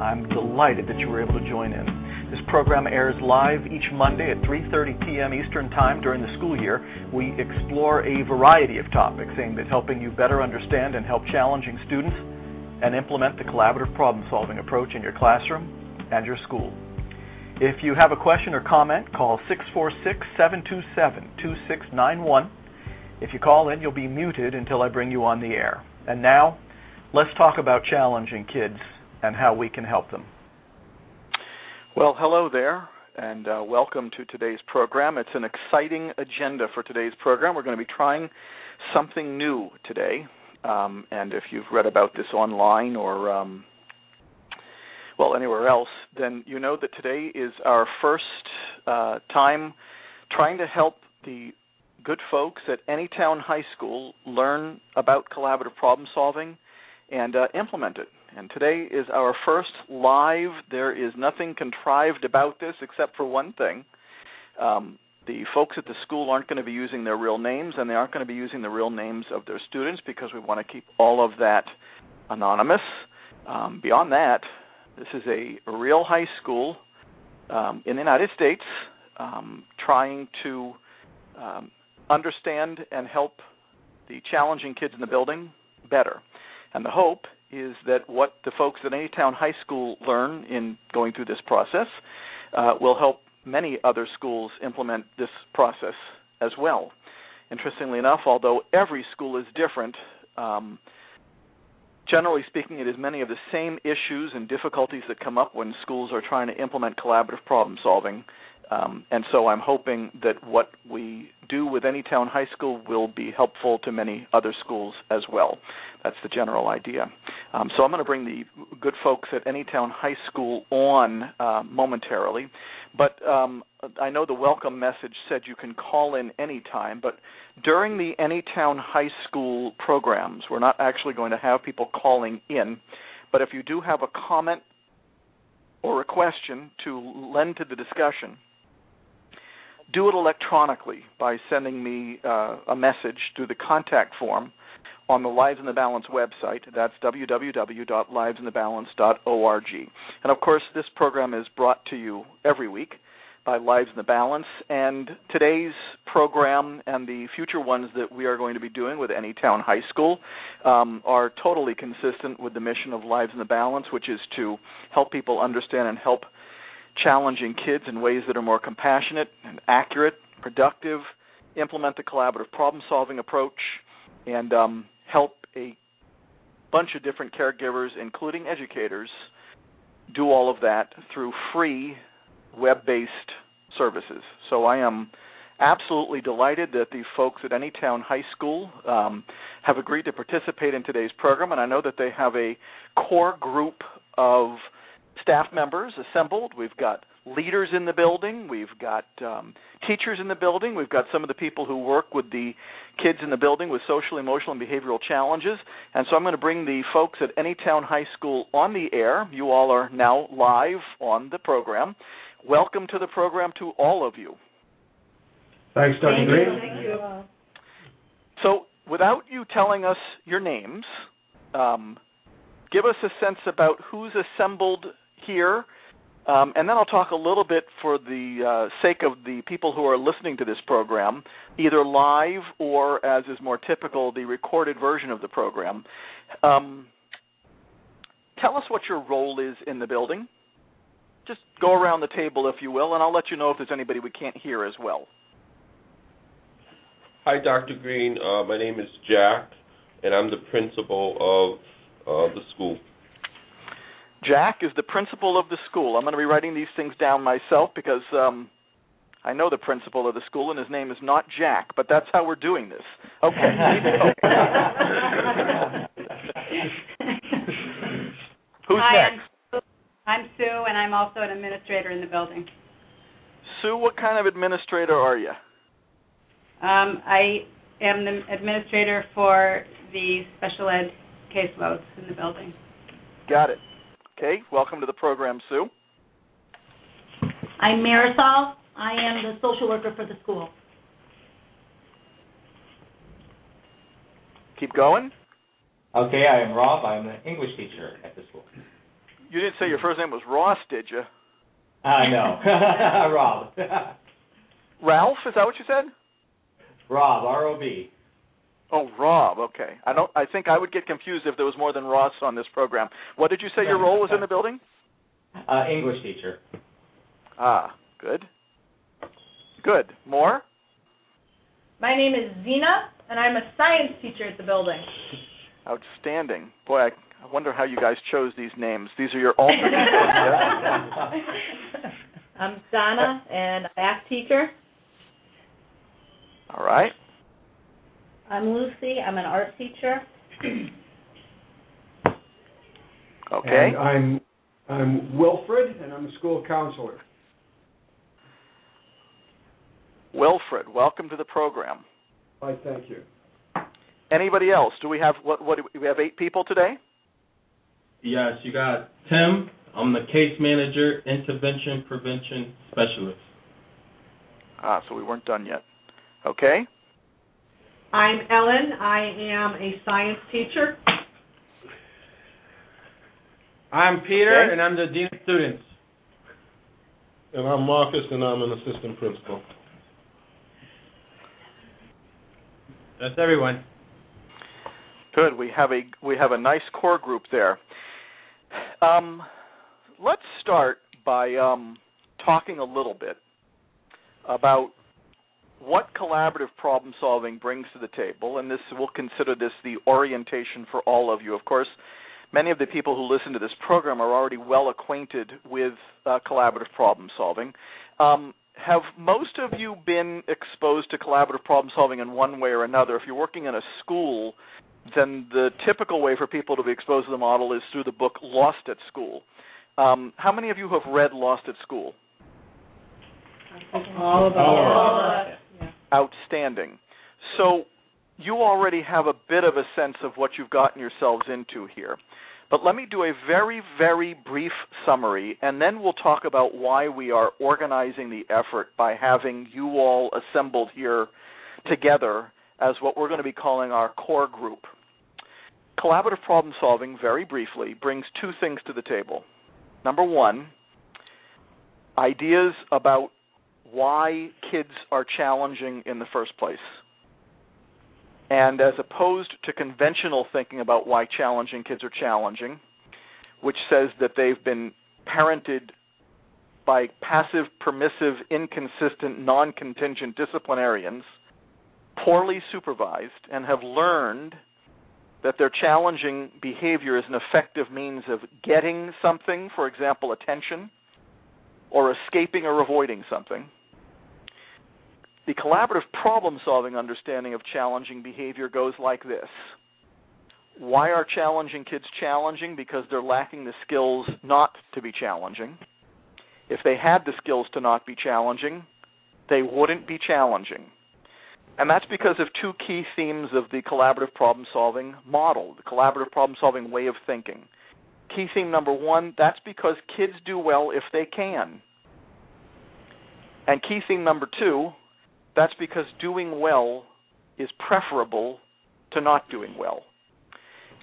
I'm delighted that you were able to join in. This program airs live each Monday at 3:30 p.m. Eastern Time during the school year. We explore a variety of topics aimed at helping you better understand and help challenging students and implement the collaborative problem solving approach in your classroom and your school. If you have a question or comment, call 646 727 2691. If you call in, you'll be muted until I bring you on the air. And now, let's talk about challenging kids and how we can help them. Well, hello there, and uh, welcome to today's program. It's an exciting agenda for today's program. We're going to be trying something new today. Um, and if you've read about this online or um, well, anywhere else, then you know that today is our first uh, time trying to help the good folks at Anytown High School learn about collaborative problem solving and uh, implement it. And today is our first live. There is nothing contrived about this except for one thing. Um, the folks at the school aren't going to be using their real names, and they aren't going to be using the real names of their students because we want to keep all of that anonymous. Um, beyond that, this is a, real high school um, in the United States um, trying to um, understand and help the challenging kids in the building better. And the hope is that what the folks at Anytown High School learn in going through this process uh, will help many other schools implement this process as well. Interestingly enough, although every school is different, um, generally speaking, it is many of the same issues and difficulties that come up when schools are trying to implement collaborative problem solving. Um, and so I'm hoping that what we do with Anytown High School will be helpful to many other schools as well. That's the general idea. Um, so I'm going to bring the good folks at Anytown High School on uh, momentarily. But um, I know the welcome message said you can call in anytime, but during the Anytown High School programs, we're not actually going to have people calling in. But if you do have a comment or a question to lend to the discussion, do it electronically by sending me uh, a message through the contact form on the Lives in the Balance website. That's www.livesinthebalance.org. And of course, this program is brought to you every week by Lives in the Balance. And today's program and the future ones that we are going to be doing with Anytown High School um, are totally consistent with the mission of Lives in the Balance, which is to help people understand and help challenging kids in ways that are more compassionate and accurate, productive, implement the collaborative problem solving approach, and um, help a bunch of different caregivers, including educators, do all of that through free web based services. So I am absolutely delighted that the folks at Anytown High School um, have agreed to participate in today's program, and I know that they have a core group of staff members assembled. We've got leaders in the building. We've got um, teachers in the building. We've got some of the people who work with the kids in the building with social, emotional, and behavioral challenges. And so I'm going to bring the folks at Anytown High School on the air. You all are now live on the program. Welcome to the program to all of you. Thanks, Dr. Thank Greene. you. Thank you. So, without you telling us your names, um, give us a sense about who's assembled here, um, and then I'll talk a little bit for the uh, sake of the people who are listening to this program, either live or, as is more typical, the recorded version of the program. Um, tell us what your role is in the building. Just go around the table, if you will, and I'll let you know if there's anybody we can't hear as well. Hi, Dr. Greene. Uh, my name is Jack, and I'm the principal of uh, the school. Jack is the principal of the school. I'm going to be writing these things down myself because um, I know the principal of the school, and his name is not Jack, but that's how we're doing this. Okay. Who's Hi, next? I'm I'm Sue, and I'm also an administrator in the building. Sue, what kind of administrator are you? Um, I am the administrator for the special ed caseloads in the building. Got it. Okay, welcome to the program, Sue. I'm Marisol. I am the social worker for the school. Keep going. Okay, I am Rob. I'm an English teacher at the school. You didn't say your first name was Ross, did you? Uh, no, Rob. Ralph, is that what you said? Rob, R-O-B. Oh, Rob. Okay. I don't. I think I would get confused if there was more than Ross on this program. What did you say your role was in the building? Uh, English teacher. Ah, good. Good. More? My name is Zena, and I'm a science teacher at the building. Outstanding. Boy, I, I wonder how you guys chose these names. These are your alternate names, yes? I'm Donna, and a math teacher. All right. I'm Lucy. I'm an art teacher. Okay. And I'm I'm Wilfred, and I'm a school counselor. Wilfred, welcome to the program. I thank you. Anybody else? Do we have what? What? do We we have eight people today. Yes, you got Tim. I'm the case manager, intervention prevention specialist. Ah, so we weren't done yet. Okay. I'm Ellen. I am a science teacher. I'm Peter, Okay. and I'm the dean of students. And I'm Marcus, and I'm an assistant principal. That's everyone. Good. We have a we have a nice core group there. Um, let's start by um, talking a little bit about what collaborative problem solving brings to the table, and this we'll consider this the orientation for all of you. Of course, many of the people who listen to this program are already well acquainted with uh, collaborative problem solving. Um, have most of you been exposed to collaborative problem solving in one way or another? If you're working in a school, then the typical way for people to be exposed to the model is through the book Lost at School. Um, how many of you have read Lost at School? All of us. Outstanding. So you already have a bit of a sense of what you've gotten yourselves into here. But let me do a very, very brief summary, and then we'll talk about why we are organizing the effort by having you all assembled here together as what we're going to be calling our core group. Collaborative problem solving, very briefly, brings two things to the table. Number one, ideas about why kids are challenging in the first place. And as opposed to conventional thinking about why challenging kids are challenging, which says that they've been parented by passive, permissive, inconsistent, non contingent disciplinarians, poorly supervised, and have learned that their challenging behavior is an effective means of getting something, for example, attention, or escaping or avoiding something. The collaborative problem solving understanding of challenging behavior goes like this. Why are challenging kids challenging? Because they're lacking the skills not to be challenging. If they had the skills to not be challenging, they wouldn't be challenging. And that's because of two key themes of the collaborative problem solving model, the collaborative problem solving way of thinking. Key theme number one that's because kids do well if they can. And key theme number two that's because doing well is preferable to not doing well.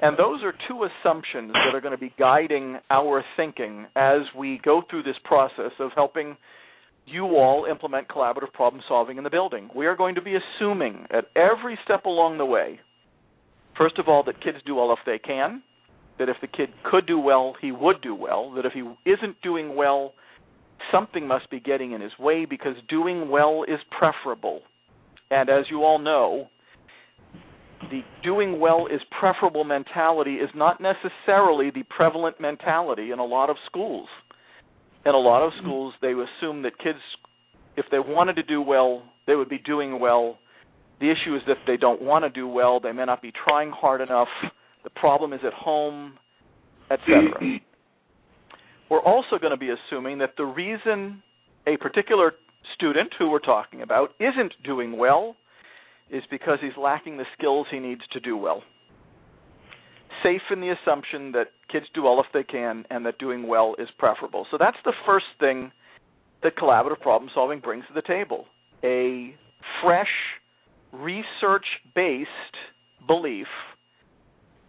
And those are two assumptions that are going to be guiding our thinking as we go through this process of helping you all implement collaborative problem solving in the building. We are going to be assuming at every step along the way, first of all, that kids do well if they can, that if the kid could do well, he would do well, that if he isn't doing well, something must be getting in his way because doing well is preferable. And as you all know, the doing well is preferable mentality is not necessarily the prevalent mentality in a lot of schools. In a lot of schools, they assume that kids, if they wanted to do well, they would be doing well. The issue is that they don't want to do well, they may not be trying hard enough. The problem is at home, etc. we're also going to be assuming that the reason a particular student who we're talking about isn't doing well is because he's lacking the skills he needs to do well. Safe in the assumption that kids do well if they can and that doing well is preferable. So that's the first thing that collaborative problem solving brings to the table a fresh, research based belief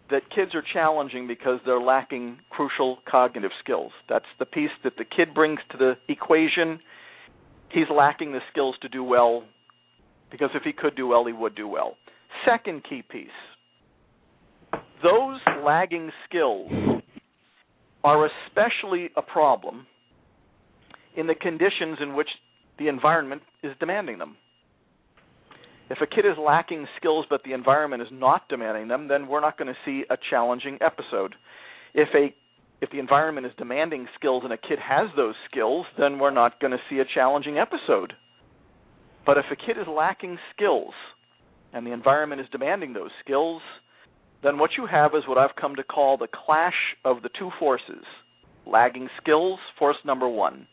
that kids are challenging because they're lacking crucial cognitive skills. That's the piece that the kid brings to the equation. He's lacking the skills to do well because if he could do well, he would do well. Second key piece those lagging skills are especially a problem in the conditions in which the environment is demanding them. If a kid is lacking skills but the environment is not demanding them, then we're not going to see a challenging episode. If a if the environment is demanding skills and a kid has those skills, then we're not going to see a challenging episode. But if a kid is lacking skills and the environment is demanding those skills, then what you have is what I've come to call the clash of the two forces. Lagging skills, force number 1.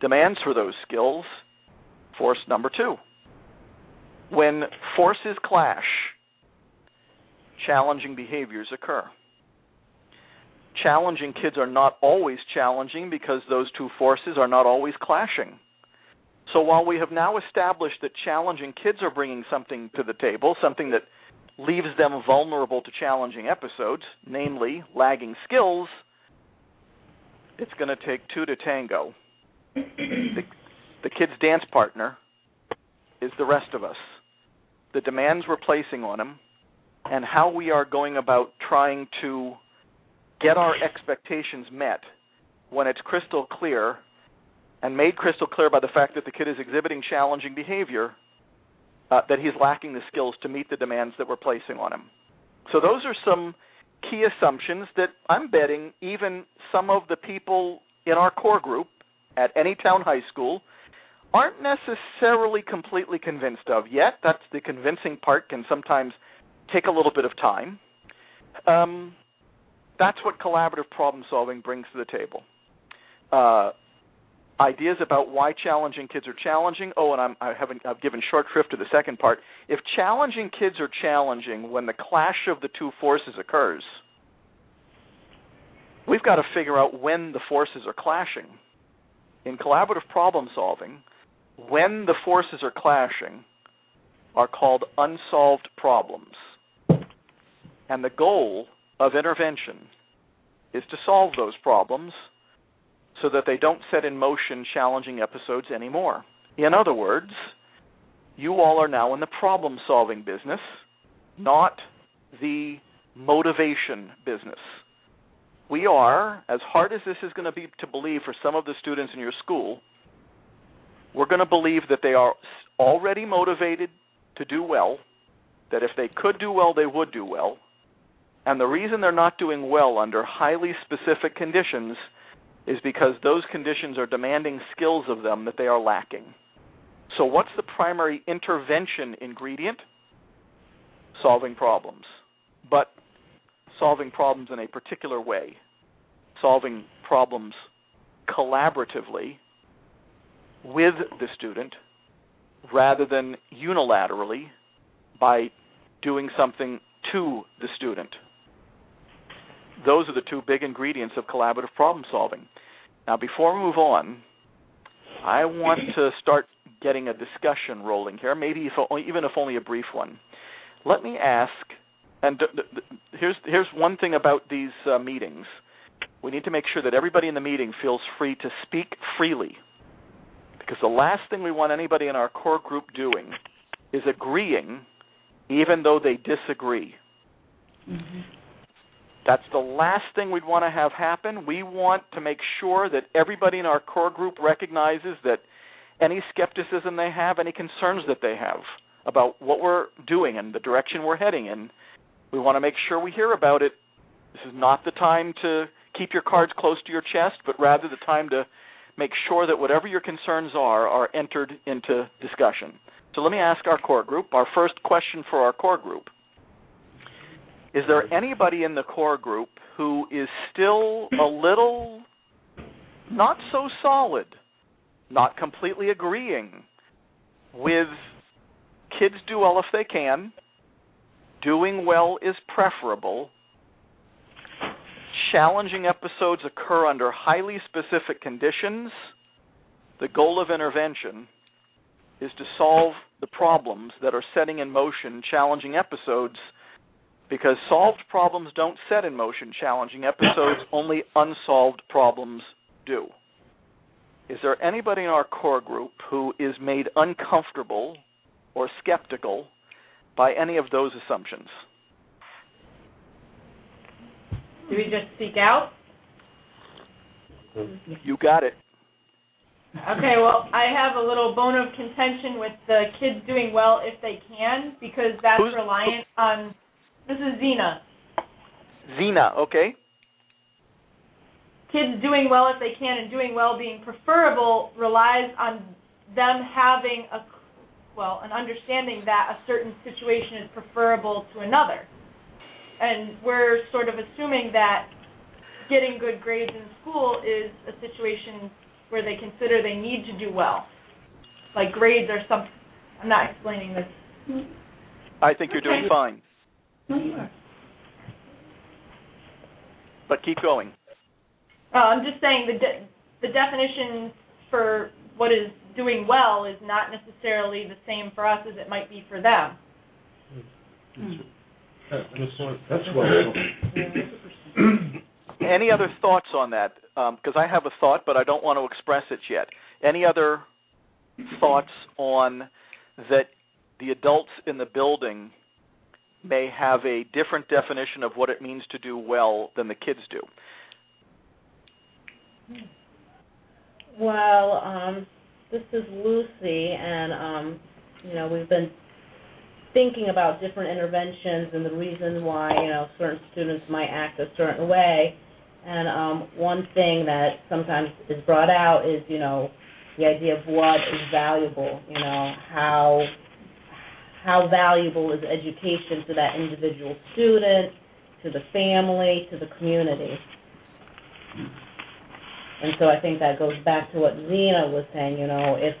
Demands for those skills, force number 2 when forces clash, challenging behaviors occur. Challenging kids are not always challenging because those two forces are not always clashing. So while we have now established that challenging kids are bringing something to the table, something that leaves them vulnerable to challenging episodes, namely lagging skills, it's going to take two to tango. the, the kid's dance partner is the rest of us the demands we're placing on him, and how we are going about trying to get our expectations met when it's crystal clear and made crystal clear by the fact that the kid is exhibiting challenging behavior uh, that he's lacking the skills to meet the demands that we're placing on him. So those are some key assumptions that I'm betting even some of the people in our core group at Anytown High School aren't necessarily completely convinced of yet. That's the convincing part can sometimes take a little bit of time. Um, that's what collaborative problem solving brings to the table. Uh, ideas about why challenging kids are challenging. Oh, and I'm, I haven't I've given short shrift to the second part. If challenging kids are challenging when the clash of the two forces occurs, we've got to figure out when the forces are clashing. In collaborative problem solving, when the forces are clashing are called unsolved problems. And the goal of intervention is to solve those problems so that they don't set in motion challenging episodes anymore. In other words, you all are now in the problem solving business, not the motivation business. We are, as hard as this is going to be to believe for some of the students in your school, we're going to believe that they are already motivated to do well, that if they could do well, they would do well. And the reason they're not doing well under highly specific conditions is because those conditions are demanding skills of them that they are lacking. So, what's the primary intervention ingredient? Solving problems. But solving problems in a particular way, solving problems collaboratively with the student rather than unilaterally by doing something to the student. Those are the two big ingredients of collaborative problem solving. Now, before we move on, I want to start getting a discussion rolling here, maybe if, even if only a brief one. Let me ask, and here's here's one thing about these uh, meetings: we need to make sure that everybody in the meeting feels free to speak freely because the last thing we want anybody in our core group doing is agreeing even though they disagree. Mm-hmm. That's the last thing we'd want to have happen. We want to make sure that everybody in our core group recognizes that any skepticism they have, any concerns that they have about what we're doing and the direction we're heading in, we want to make sure we hear about it. This is not the time to keep your cards close to your chest, but rather the time to make sure that whatever your concerns are are entered into discussion. So let me ask our core group. Our first question for our core group Is there anybody in the core group who is still a little not so solid, not completely agreeing with kids do well if they can, doing well is preferable, challenging episodes occur under highly specific conditions. The goal of intervention is to solve the problems that are setting in motion challenging episodes because solved problems don't set in motion challenging episodes, only unsolved problems do. Is there anybody in our core group who is made uncomfortable or skeptical by any of those assumptions? Do we just speak out? You got it. Okay, well, I have a little bone of contention with the kids doing well if they can, because that's Who's- reliant on. This is Zena. Zena, okay? Kids doing well if they can and doing well being preferable relies on them having a well, an understanding that a certain situation is preferable to another. And we're sort of assuming that getting good grades in school is a situation where they consider they need to do well. Like grades are some I'm not explaining this. I think you're doing fine, No, you are. but keep going. Uh, I'm just saying the de- the definition for what is doing well is not necessarily the same for us as it might be for them. That's well. Any other thoughts on that? Because I have a thought, but I don't want to express it yet. Any other thoughts on that the adults in the building may have a different definition of what it means to do well than the kids do? Well, um, this is Lucy, and um, you know we've been thinking about different interventions and the reason why you know certain students might act a certain way. And um, one thing that sometimes is brought out is you know the idea of what is valuable. You know how how valuable is education to that individual student, to the family, to the community. And so I think that goes back to what Zena was saying, you know, if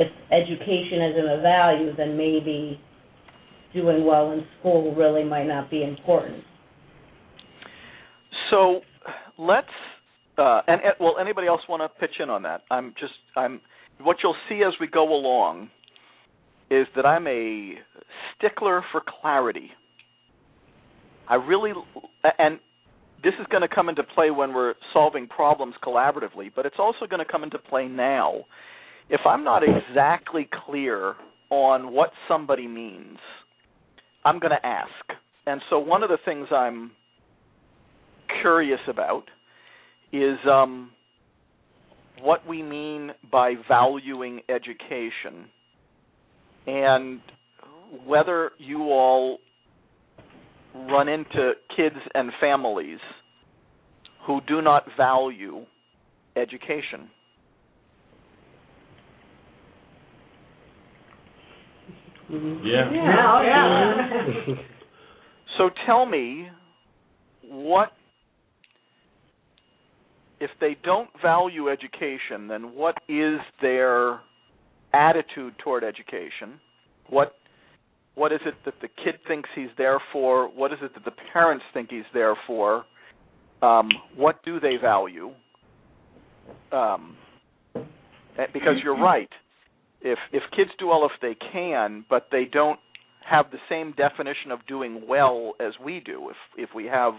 if education isn't a value, then maybe doing well in school really might not be important. So let's uh, and, and well, anybody else want to pitch in on that? I'm just I'm what you'll see as we go along is that I'm a stickler for clarity. I really and this is going to come into play when we're solving problems collaboratively, but it's also going to come into play now. If I'm not exactly clear on what somebody means, I'm going to ask. And so one of the things I'm curious about is um, what we mean by valuing education and whether you all run into kids and families who do not value education. Yeah. Yeah, yeah. So tell me what if they don't value education, then what is their attitude toward education? What what is it that the kid thinks he's there for? What is it that the parents think he's there for? Um, what do they value? Um, eh, because you're right. If if kids do well if they can, but they don't have the same definition of doing well as we do, if if we have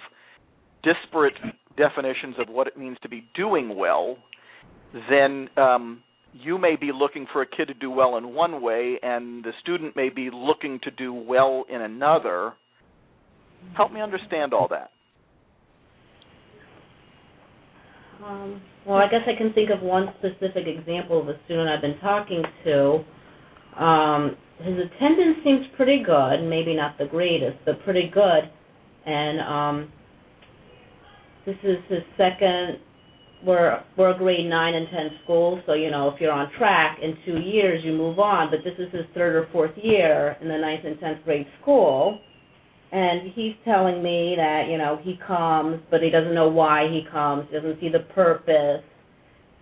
disparate definitions of what it means to be doing well, then um, you may be looking for a kid to do well in one way, and the student may be looking to do well in another. Help me understand all that. Um, well, I guess I can think of one specific example of a student I've been talking to. Um, his attendance seems pretty good, maybe not the greatest, but pretty good. And um, this is his second. We're we're a grade nine and ten school, so you know if you're on track in two years you move on. But this is his third or fourth year in the ninth and tenth grade school, and he's telling me that you know he comes, but he doesn't know why he comes. He doesn't see the purpose.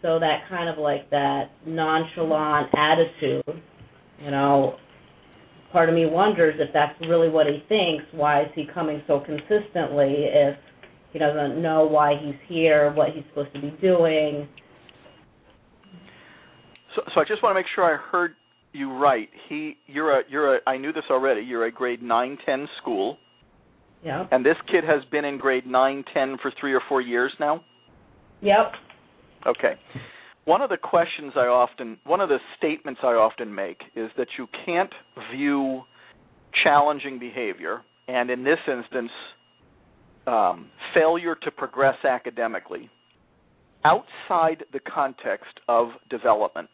So that kind of like that nonchalant attitude, you know, part of me wonders if that's really what he thinks. Why is he coming so consistently if he doesn't know why he's here, what he's supposed to be doing? So, so I just want to make sure I heard you right. He, you're a, you're a. I knew this already. You're a grade nine, ten school, Yeah. and this kid has been in grade nine, ten for three or four years now. Yep. Okay. One of the questions I often, one of the statements I often make is that you can't view challenging behavior, and in this instance, um, failure to progress academically, outside the context of development.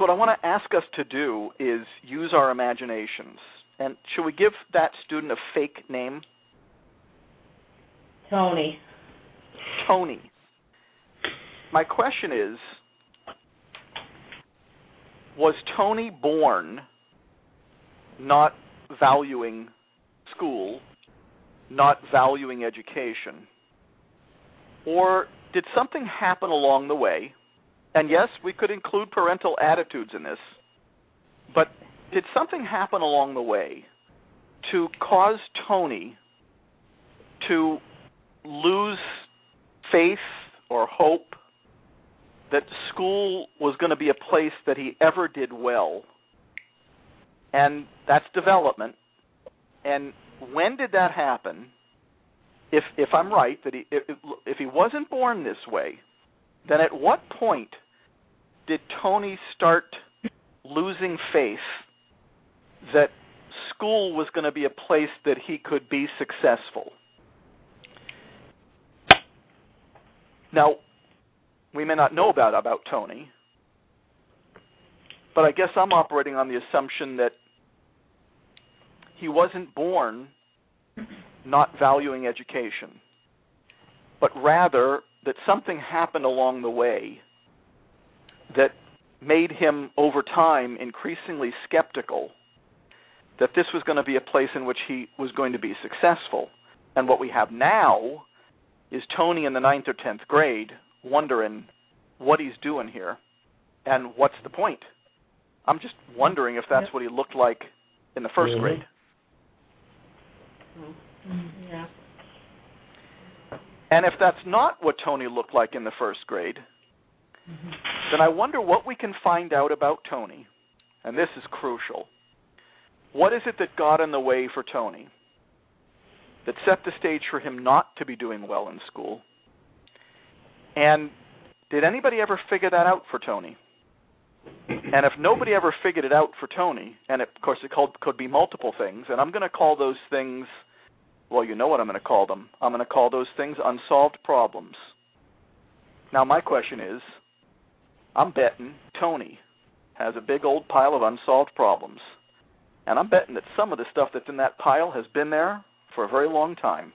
So, what I want to ask us to do is use our imaginations. And should we give that student a fake name? Tony. Tony. My question is Was Tony born not valuing school, not valuing education? Or did something happen along the way? And yes, we could include parental attitudes in this, but did something happen along the way to cause Tony to lose faith or hope that school was going to be a place that he ever did well. And that's development. And when did that happen? If if I'm right that he if, if he wasn't born this way, then at what point did Tony start losing faith that school was going to be a place that he could be successful? Now, we may not know about about Tony, but I guess I'm operating on the assumption that he wasn't born not valuing education, but rather that something happened along the way that made him over time increasingly skeptical that this was going to be a place in which he was going to be successful. And what we have now is Tony in the ninth or tenth grade wondering what he's doing here and what's the point. I'm just wondering if that's what he looked like in the 1st Mhm. grade. Yeah. And if that's not what Tony looked like in the first grade, then I wonder what we can find out about Tony. And this is crucial. What is it that got in the way for Tony that set the stage for him not to be doing well in school? And did anybody ever figure that out for Tony? And if nobody ever figured it out for Tony, and it, of course it called, could be multiple things, and I'm going to call those things, well, you know what I'm going to call them. I'm going to call those things unsolved problems. Now, my question is I'm betting Tony has a big old pile of unsolved problems. And I'm betting that some of the stuff that's in that pile has been there for a very long time.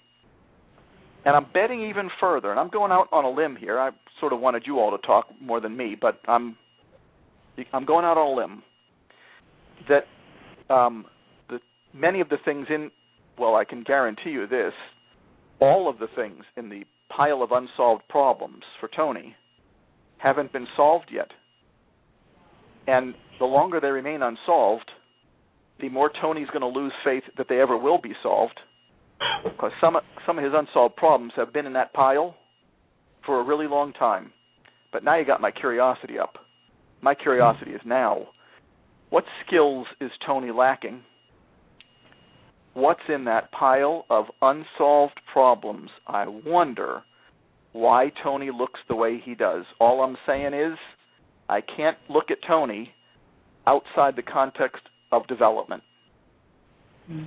And I'm betting even further, and I'm going out on a limb here. I sort of wanted you all to talk more than me, but I'm I'm going out on a limb that um, the many of the things in well, I can guarantee you this: all of the things in the pile of unsolved problems for Tony haven't been solved yet. And the longer they remain unsolved, the more Tony's going to lose faith that they ever will be solved. Because some some of his unsolved problems have been in that pile for a really long time. But now you got my curiosity up. My curiosity is now, what skills is Tony lacking? What's in that pile of unsolved problems? I wonder why Tony looks the way he does. All I'm saying is, I can't look at Tony outside the context of development. Mm-hmm.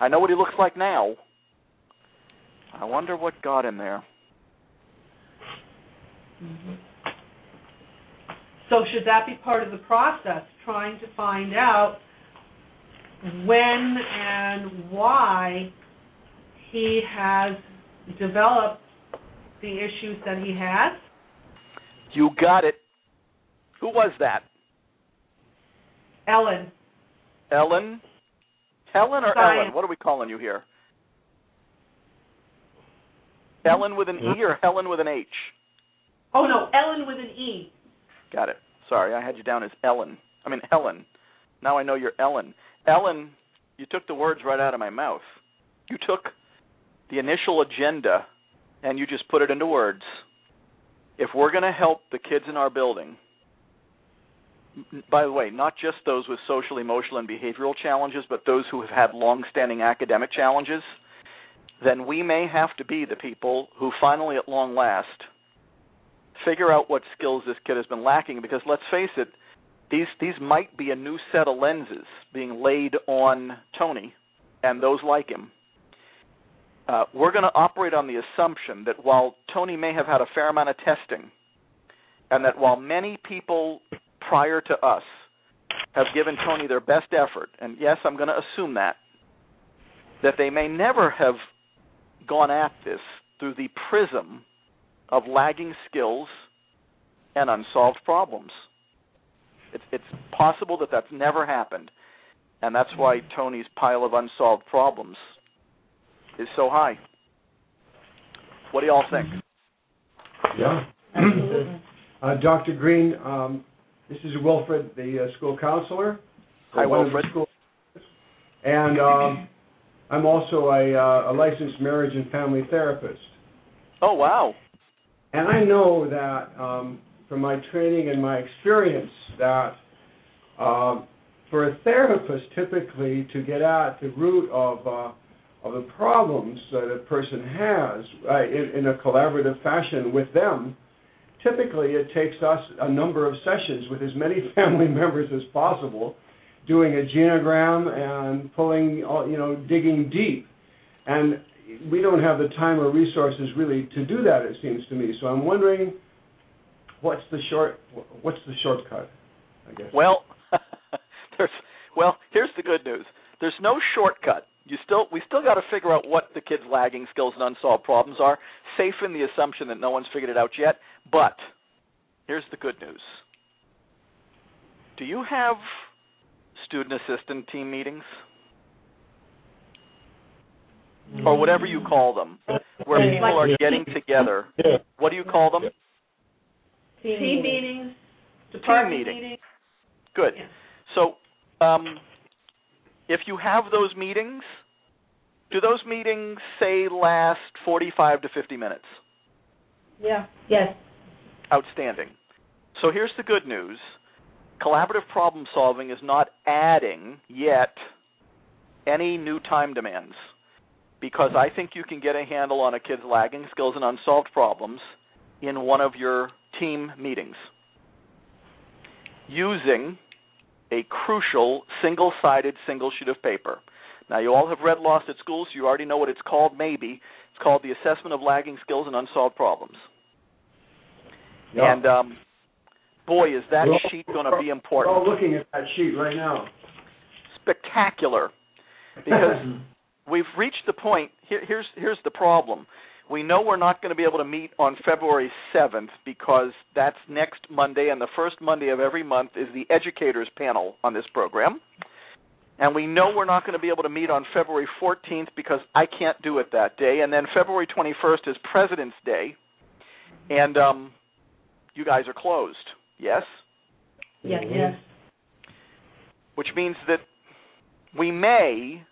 I know what he looks like now. I wonder what got him there. Mm-hmm. So should that be part of the process, trying to find out when and why he has developed the issues that he has? You got it. Who was that? Ellen, Ellen? Helen or Science. Ellen? What are we calling you here? Ellen with an E or Helen with an H? Oh, no, Ellen with an E. Got it. Sorry, I had you down as Ellen. I mean Helen. Now I know you're Ellen. Ellen, you took the words right out of my mouth. You took the initial agenda and you just put it into words. If we're going to help the kids in our building, by the way, not just those with social, emotional, and behavioral challenges, but those who have had long-standing academic challenges, then we may have to be the people who finally, at long last, figure out what skills this kid has been lacking. Because let's face it, these these might be a new set of lenses being laid on Tony and those like him. Uh, we're going to operate on the assumption that while Tony may have had a fair amount of testing, and that while many people prior to us have given Tony their best effort, and yes, I'm going to assume that, that they may never have gone at this through the prism of lagging skills and unsolved problems. It's, it's possible that that's never happened, and that's why Tony's pile of unsolved problems is so high. What do y'all think? Yeah. Uh, Dr. Greene, um, this is Wilfred, the uh, school counselor. Hi, One of the Wilfred. school- And um, I'm also a, uh, a licensed marriage and family therapist. Oh wow! And I know that um, from my training and my experience that um, for a therapist, typically to get at the root of uh, of the problems that a person has uh, in, in a collaborative fashion with them, typically it takes us a number of sessions with as many family members as possible, doing a genogram and pulling, all- you know, digging deep, and we don't have the time or resources really to do that. It seems to me. So I'm wondering, what's the short, what's the shortcut? I guess. Well, there's well, here's the good news. There's no shortcut. You still we still got to figure out what the kids' lagging skills and unsolved problems are, safe in the assumption that no one's figured it out yet. But here's the good news. Do you have student assistant team meetings? Or whatever you call them, where people are getting together. What do you call them? Team Team meeting. meetings, department meeting. meetings. Good. Yeah. So, um, if you have those meetings, do those meetings say last 45 to 50 minutes? Yeah. Yes. Outstanding. So here's the good news. Collaborative problem solving is not adding yet any new time demands because I think you can get a handle on a kid's lagging skills and unsolved problems in one of your team meetings using a crucial single-sided single sheet of paper. Now you all have read Lost at School, so you already know what it's called maybe. It's called the Assessment of Lagging Skills and Unsolved Problems. Yeah. And um, boy, is that Well, sheet going to be important. We're all looking at that sheet right now. Spectacular. Because we've reached the point. Here, here's here's the problem. We know we're not going to be able to meet on February 7th because that's next Monday, and the first Monday of every month is the educators panel on this program. And we know we're not going to be able to meet on February 14th because I can't do it that day. And then February 21st is President's Day, and um, you guys are closed. Yes, Yes. Yes. which means that we may,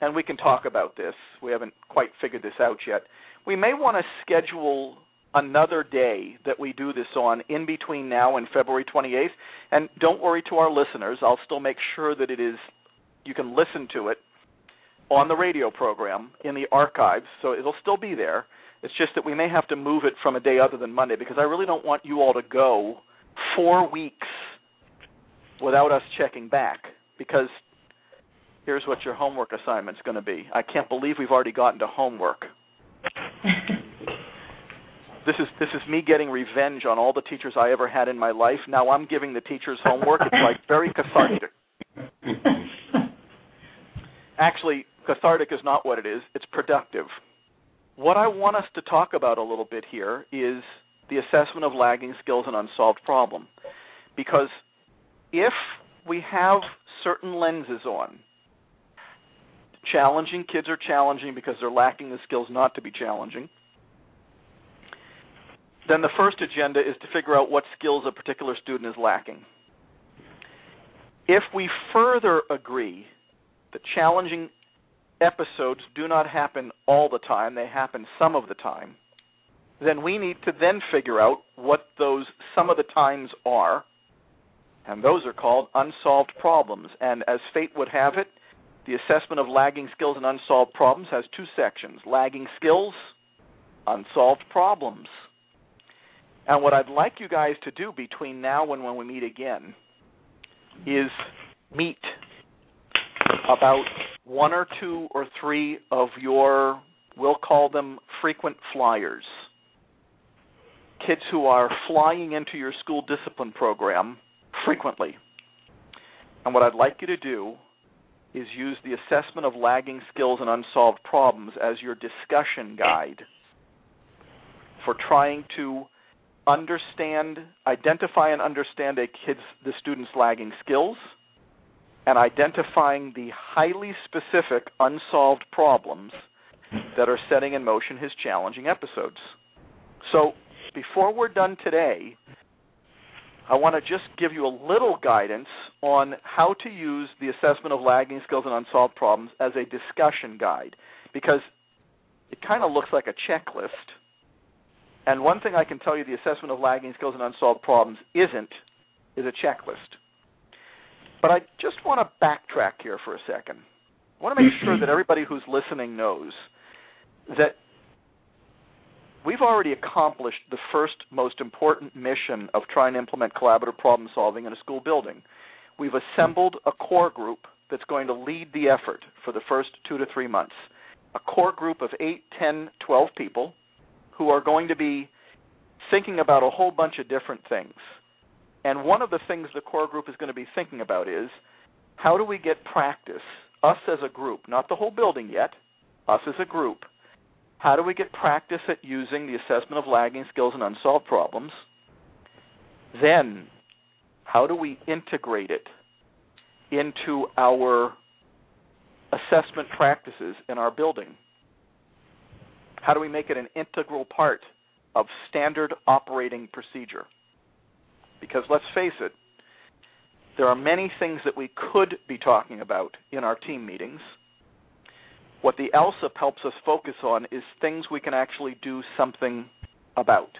and we can talk about this. We haven't quite figured this out yet. We may want to schedule another day that we do this on in between now and February 28th. And don't worry to our listeners, I'll still make sure that it is you can listen to it on the radio program in the archives, so it'll still be there. It's just that we may have to move it from a day other than Monday because I really don't want you all to go 4 weeks without us checking back because here's what your homework assignment's going to be. I can't believe we've already gotten to homework. This is this is me getting revenge on all the teachers I ever had in my life. Now I'm giving the teachers homework. It's like very cathartic. Actually, cathartic is not what it is. It's productive. What I want us to talk about a little bit here is the assessment of lagging skills and unsolved problem. Because if we have certain lenses on. Challenging kids are challenging because they're lacking the skills not to be challenging. Then the first agenda is to figure out what skills a particular student is lacking. If we further agree that challenging episodes do not happen all the time, they happen some of the time, then we need to then figure out what those some of the times are, and those are called unsolved problems. And as fate would have it, the assessment of lagging skills and unsolved problems has two sections lagging skills, unsolved problems. And what I'd like you guys to do between now and when we meet again is meet about one or two or three of your, we'll call them frequent flyers. Kids who are flying into your school discipline program frequently. And what I'd like you to do is use the assessment of lagging skills and unsolved problems as your discussion guide for trying to understand, identify and understand a kid's the student's lagging skills and identifying the highly specific unsolved problems that are setting in motion his challenging episodes. So, before we're done today, I want to just give you a little guidance on how to use the assessment of lagging skills and unsolved problems as a discussion guide because it kind of looks like a checklist. And one thing I can tell you the assessment of lagging skills and unsolved problems isn't is a checklist. But I just want to backtrack here for a second. I want to make sure that everybody who's listening knows that we've already accomplished the first most important mission of trying to implement collaborative problem solving in a school building. We've assembled a core group that's going to lead the effort for the first two to three months. A core group of eight, ten, twelve people who are going to be thinking about a whole bunch of different things. And one of the things the core group is going to be thinking about is how do we get practice, us as a group, not the whole building yet, us as a group, how do we get practice at using the assessment of lagging skills and unsolved problems? Then, how do we integrate it into our assessment practices in our building? How do we make it an integral part of standard operating procedure? Because let's face it, there are many things that we could be talking about in our team meetings what the ALSUP helps us focus on is things we can actually do something about.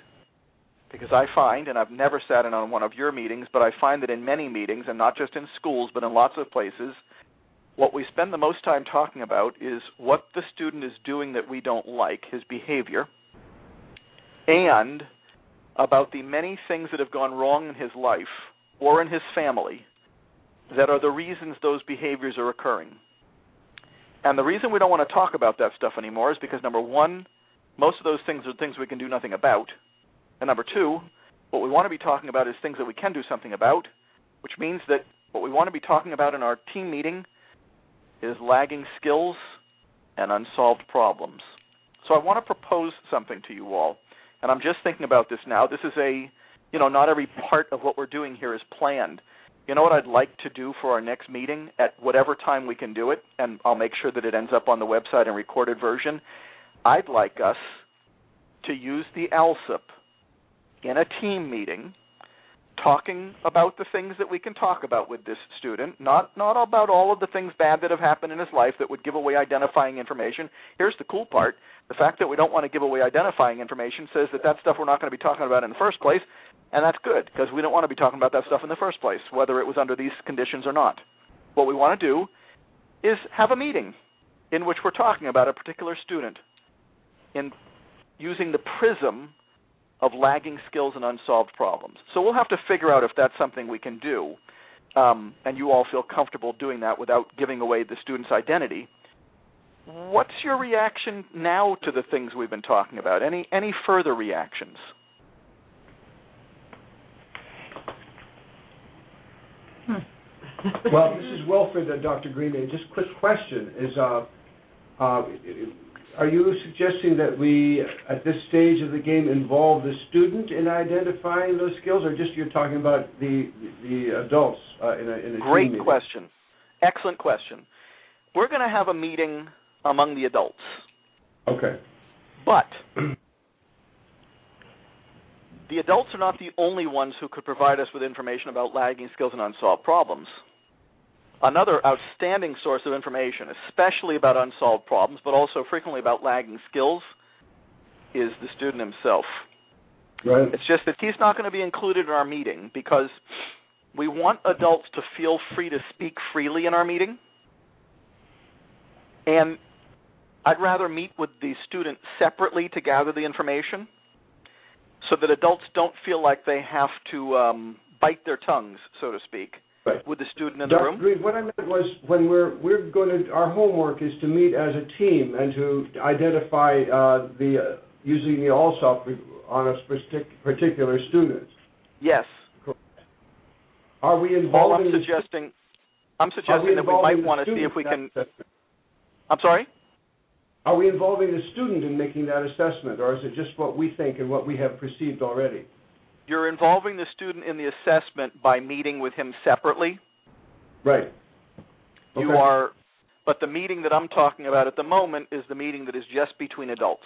Because I find, and I've never sat in on one of your meetings, but I find that in many meetings, and not just in schools, but in lots of places, what we spend the most time talking about is what the student is doing that we don't like, his behavior, and about the many things that have gone wrong in his life or in his family that are the reasons those behaviors are occurring. And the reason we don't want to talk about that stuff anymore is because number one, most of those things are things we can do nothing about. And number two, what we want to be talking about is things that we can do something about, which means that what we want to be talking about in our team meeting is lagging skills and unsolved problems. So I want to propose something to you all. And I'm just thinking about this now. This is a, you know, not every part of what we're doing here is planned you know what I'd like to do for our next meeting at whatever time we can do it, and I'll make sure that it ends up on the website in recorded version. I'd like us to use the ALSUP in a team meeting talking about the things that we can talk about with this student, not not about all of the things bad that have happened in his life that would give away identifying information. Here's the cool part. The fact that we don't want to give away identifying information says that that stuff we're not going to be talking about in the first place, and that's good because we don't want to be talking about that stuff in the first place, whether it was under these conditions or not. What we want to do is have a meeting in which we're talking about a particular student in using the prism of lagging skills and unsolved problems. So we'll have to figure out if that's something we can do, um, and you all feel comfortable doing that without giving away the student's identity. What's your reaction now to the things we've been talking about? Any any further reactions? well, this is Wilfred, uh, Dr. Greene. Just quick question: Is uh, uh, are you suggesting that we, at this stage of the game, involve the student in identifying those skills, or just you're talking about the the adults uh, in a in a Great question. excellent question. We're going to have a meeting among the adults, Okay. but the adults are not the only ones who could provide us with information about lagging skills and unsolved problems. Another outstanding source of information, especially about unsolved problems, but also frequently about lagging skills, is the student himself. Right. It's just that he's not going to be included in our meeting because we want adults to feel free to speak freely in our meeting. And I'd rather meet with the student separately to gather the information so that adults don't feel like they have to um, bite their tongues, so to speak, Right. with the student in the room. Greene, what I meant was when we're we're going to our homework is to meet as a team and to identify uh, the uh, using the ALSUP on a speci- particular student. Yes. Are we All involving I'm the suggesting, I'm suggesting that we might want to see if we can. assessment? I'm sorry. Are we involving the student in making that assessment, or is it just what we think and what we have perceived already? You're involving the student in the assessment by meeting with him separately. Right. You are, but the meeting that I'm talking about at the moment is the meeting that is just between adults.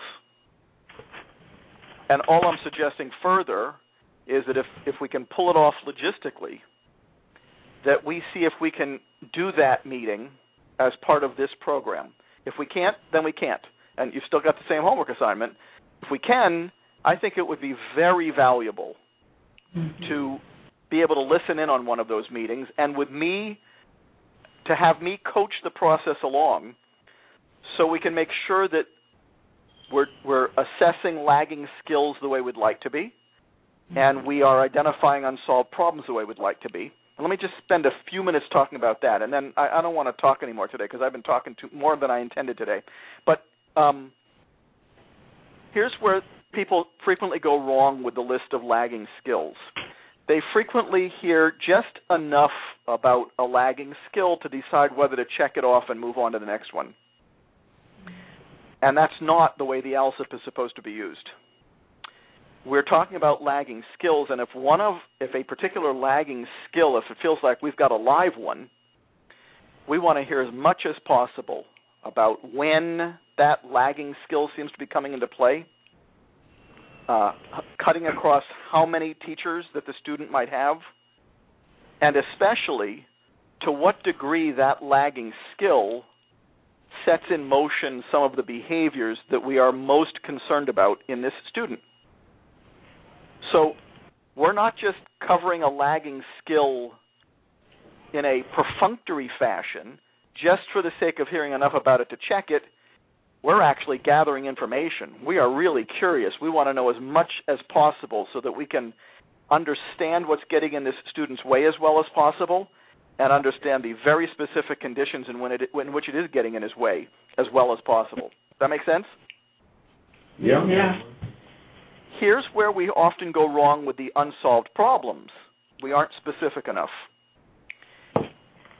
And all I'm suggesting further is that if, if we can pull it off logistically, that we see if we can do that meeting as part of this program. If we can't, then we can't. And you've still got the same homework assignment. If we can, I think it would be very valuable to be able to listen in on one of those meetings. And with me to have me coach the process along so we can make sure that we're we're assessing lagging skills the way we'd like to be. And we are identifying unsolved problems the way we'd like to be. And let me just spend a few minutes talking about that, and then I, I don't want to talk anymore today because I've been talking to more than I intended today. But um, here's where people frequently go wrong with the list of lagging skills. They frequently hear just enough about a lagging skill to decide whether to check it off and move on to the next one. And that's not the way the ALSUP is supposed to be used. We're talking about lagging skills, and if one of if a particular lagging skill, if it feels like we've got a live one, we want to hear as much as possible about when that lagging skill seems to be coming into play, uh, cutting across how many teachers that the student might have, and especially to what degree that lagging skill sets in motion some of the behaviors that we are most concerned about in this student. So we're not just covering a lagging skill in a perfunctory fashion just for the sake of hearing enough about it to check it. We're actually gathering information. We are really curious. We want to know as much as possible so that we can understand what's getting in this student's way as well as possible and understand the very specific conditions in, when it, in which it is getting in his way as well as possible. Does that make sense? Yeah. Yeah. Here's where we often go wrong with the unsolved problems. We aren't specific enough.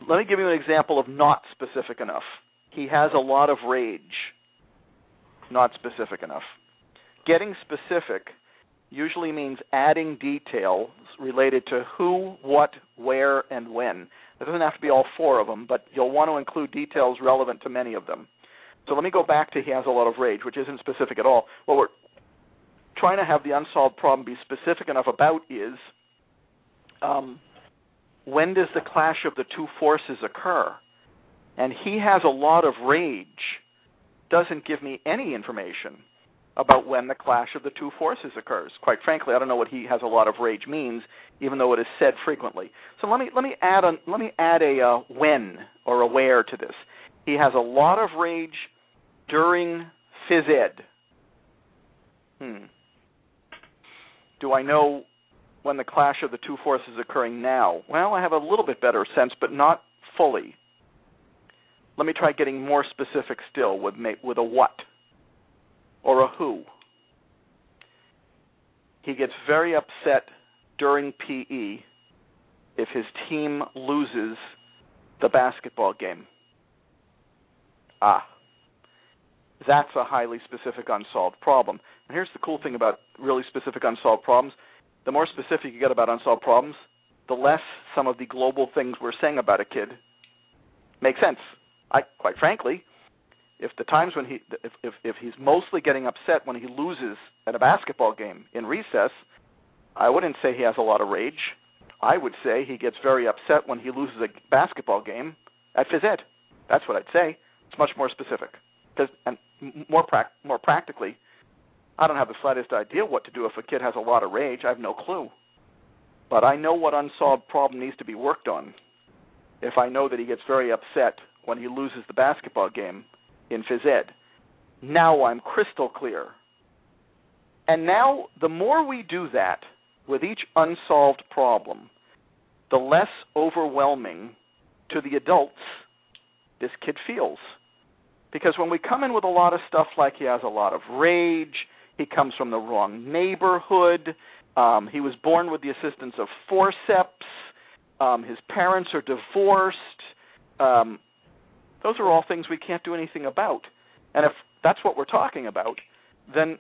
Let me give you an example of not specific enough. He has a lot of rage. Not specific enough. Getting specific usually means adding details related to who, what, where, and when. It doesn't have to be all four of them, but you'll want to include details relevant to many of them. So let me go back to he has a lot of rage, which isn't specific at all. What we're trying to have the unsolved problem be specific enough about is um, when does the clash of the two forces occur? And he has a lot of rage doesn't give me any information about when the clash of the two forces occurs. Quite frankly, I don't know what he has a lot of rage means, even though it is said frequently. So let me let me add a let me add a uh, when or a where to this. He has a lot of rage during phys ed. Hmm. Do I know when the clash of the two forces is occurring now? Well, I have a little bit better sense, but not fully. Let me try getting more specific still with with a what or a who. He gets very upset during PE if his team loses the basketball game. Ah. That's a highly specific unsolved problem. And here's the cool thing about really specific unsolved problems. The more specific you get about unsolved problems, the less some of the global things we're saying about a kid Makes sense. I quite frankly, if the times when he if if, if he's mostly getting upset when he loses at a basketball game in recess, I wouldn't say he has a lot of rage. I would say he gets very upset when he loses a basketball game at phys ed. That's what I'd say. It's much more specific. Because and more prac- more practically, I don't have the slightest idea what to do if a kid has a lot of rage. I have no clue. But I know what unsolved problem needs to be worked on. If I know that he gets very upset when he loses the basketball game in phys ed, now I'm crystal clear. And now, the more we do that with each unsolved problem, the less overwhelming to the adults this kid feels. Because when we come in with a lot of stuff like he has a lot of rage, he comes from the wrong neighborhood, um, he was born with the assistance of forceps, um, his parents are divorced, um, those are all things we can't do anything about. And if that's what we're talking about, then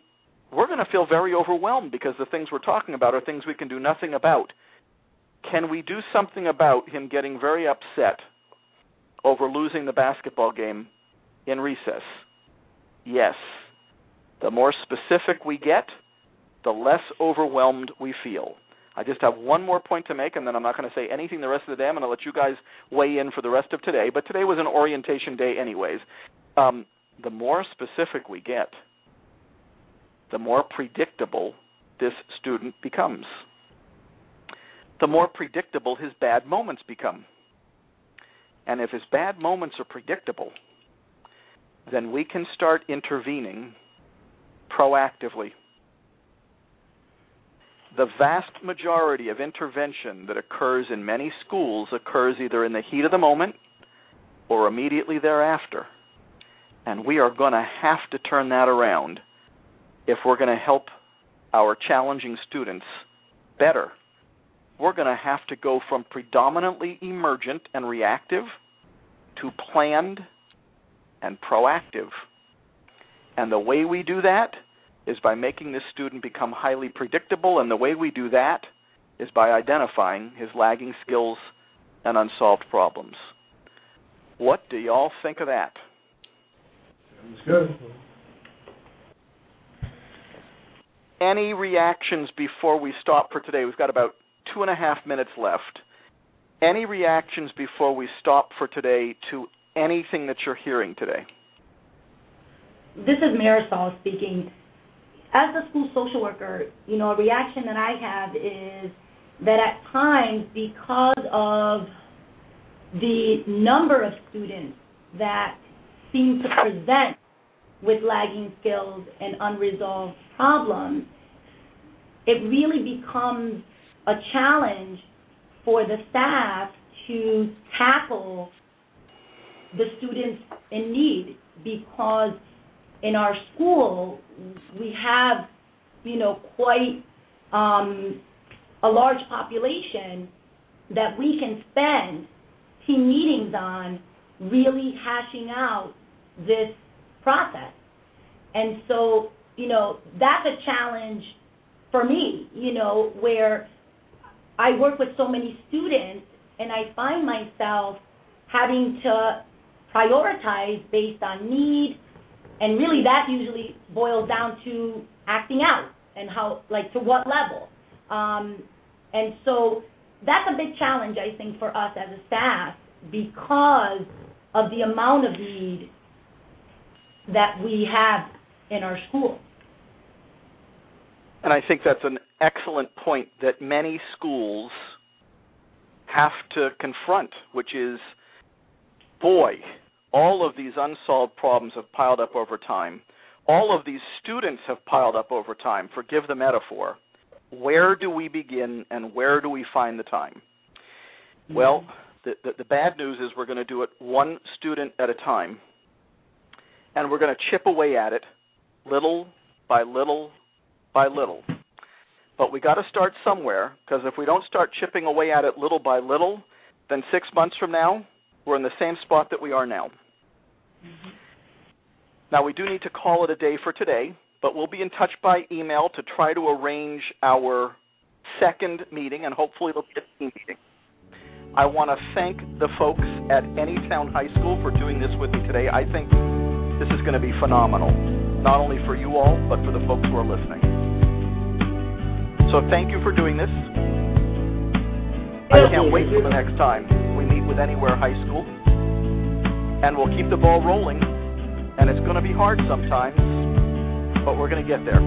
we're going to feel very overwhelmed because the things we're talking about are things we can do nothing about. Can we do something about him getting very upset over losing the basketball game in recess? Yes. The more specific we get, the less overwhelmed we feel. I just have one more point to make, and then I'm not going to say anything the rest of the day. I'm going to let you guys weigh in for the rest of today. But today was an orientation day, anyways. Um, the more specific we get, the more predictable this student becomes. The more predictable his bad moments become. And if his bad moments are predictable, then we can start intervening proactively the vast majority of intervention that occurs in many schools occurs either in the heat of the moment or immediately thereafter. And we are going to have to turn that around if we're going to help our challenging students better. We're going to have to go from predominantly emergent and reactive to planned and proactive. And the way we do that is by making this student become highly predictable, and the way we do that is by identifying his lagging skills and unsolved problems. What do y'all think of that? Sounds good. Any reactions before we stop for today? We've got about two and a half minutes left. Any reactions before we stop for today to anything that you're hearing today? This is Marisol speaking as a school social worker, you know, a reaction that I have is that at times, because of the number of students that seem to present with lagging skills and unresolved problems, it really becomes a challenge for the staff to tackle the students in need because in our school, we have, you know, quite um, a large population that we can spend team meetings on really hashing out this process. And so, you know, that's a challenge for me, you know, where I work with so many students and I find myself having to prioritize based on need, and really that usually boils down to acting out and how like to what level. Um, and so that's a big challenge i think for us as a staff because of the amount of need that we have in our school. And i think that's an excellent point that many schools have to confront which is boy all of these unsolved problems have piled up over time. All of these students have piled up over time. Forgive the metaphor. Where do we begin and where do we find the time? Mm-hmm. Well, the, the, the bad news is we're going to do it one student at a time, and we're going to chip away at it little by little by little. But we got to start somewhere because if we don't start chipping away at it little by little, then six months from now, we're in the same spot that we are now. Mm-hmm. Now, we do need to call it a day for today, but we'll be in touch by email to try to arrange our second meeting, and hopefully it'll be a team meeting. I want to thank the folks at Anytown High School for doing this with me today. I think this is going to be phenomenal, not only for you all, but for the folks who are listening. So thank you for doing this. I can't wait for the next time with Anywhere High School. And we'll keep the ball rolling. And it's going to be hard sometimes, but we're going to get there.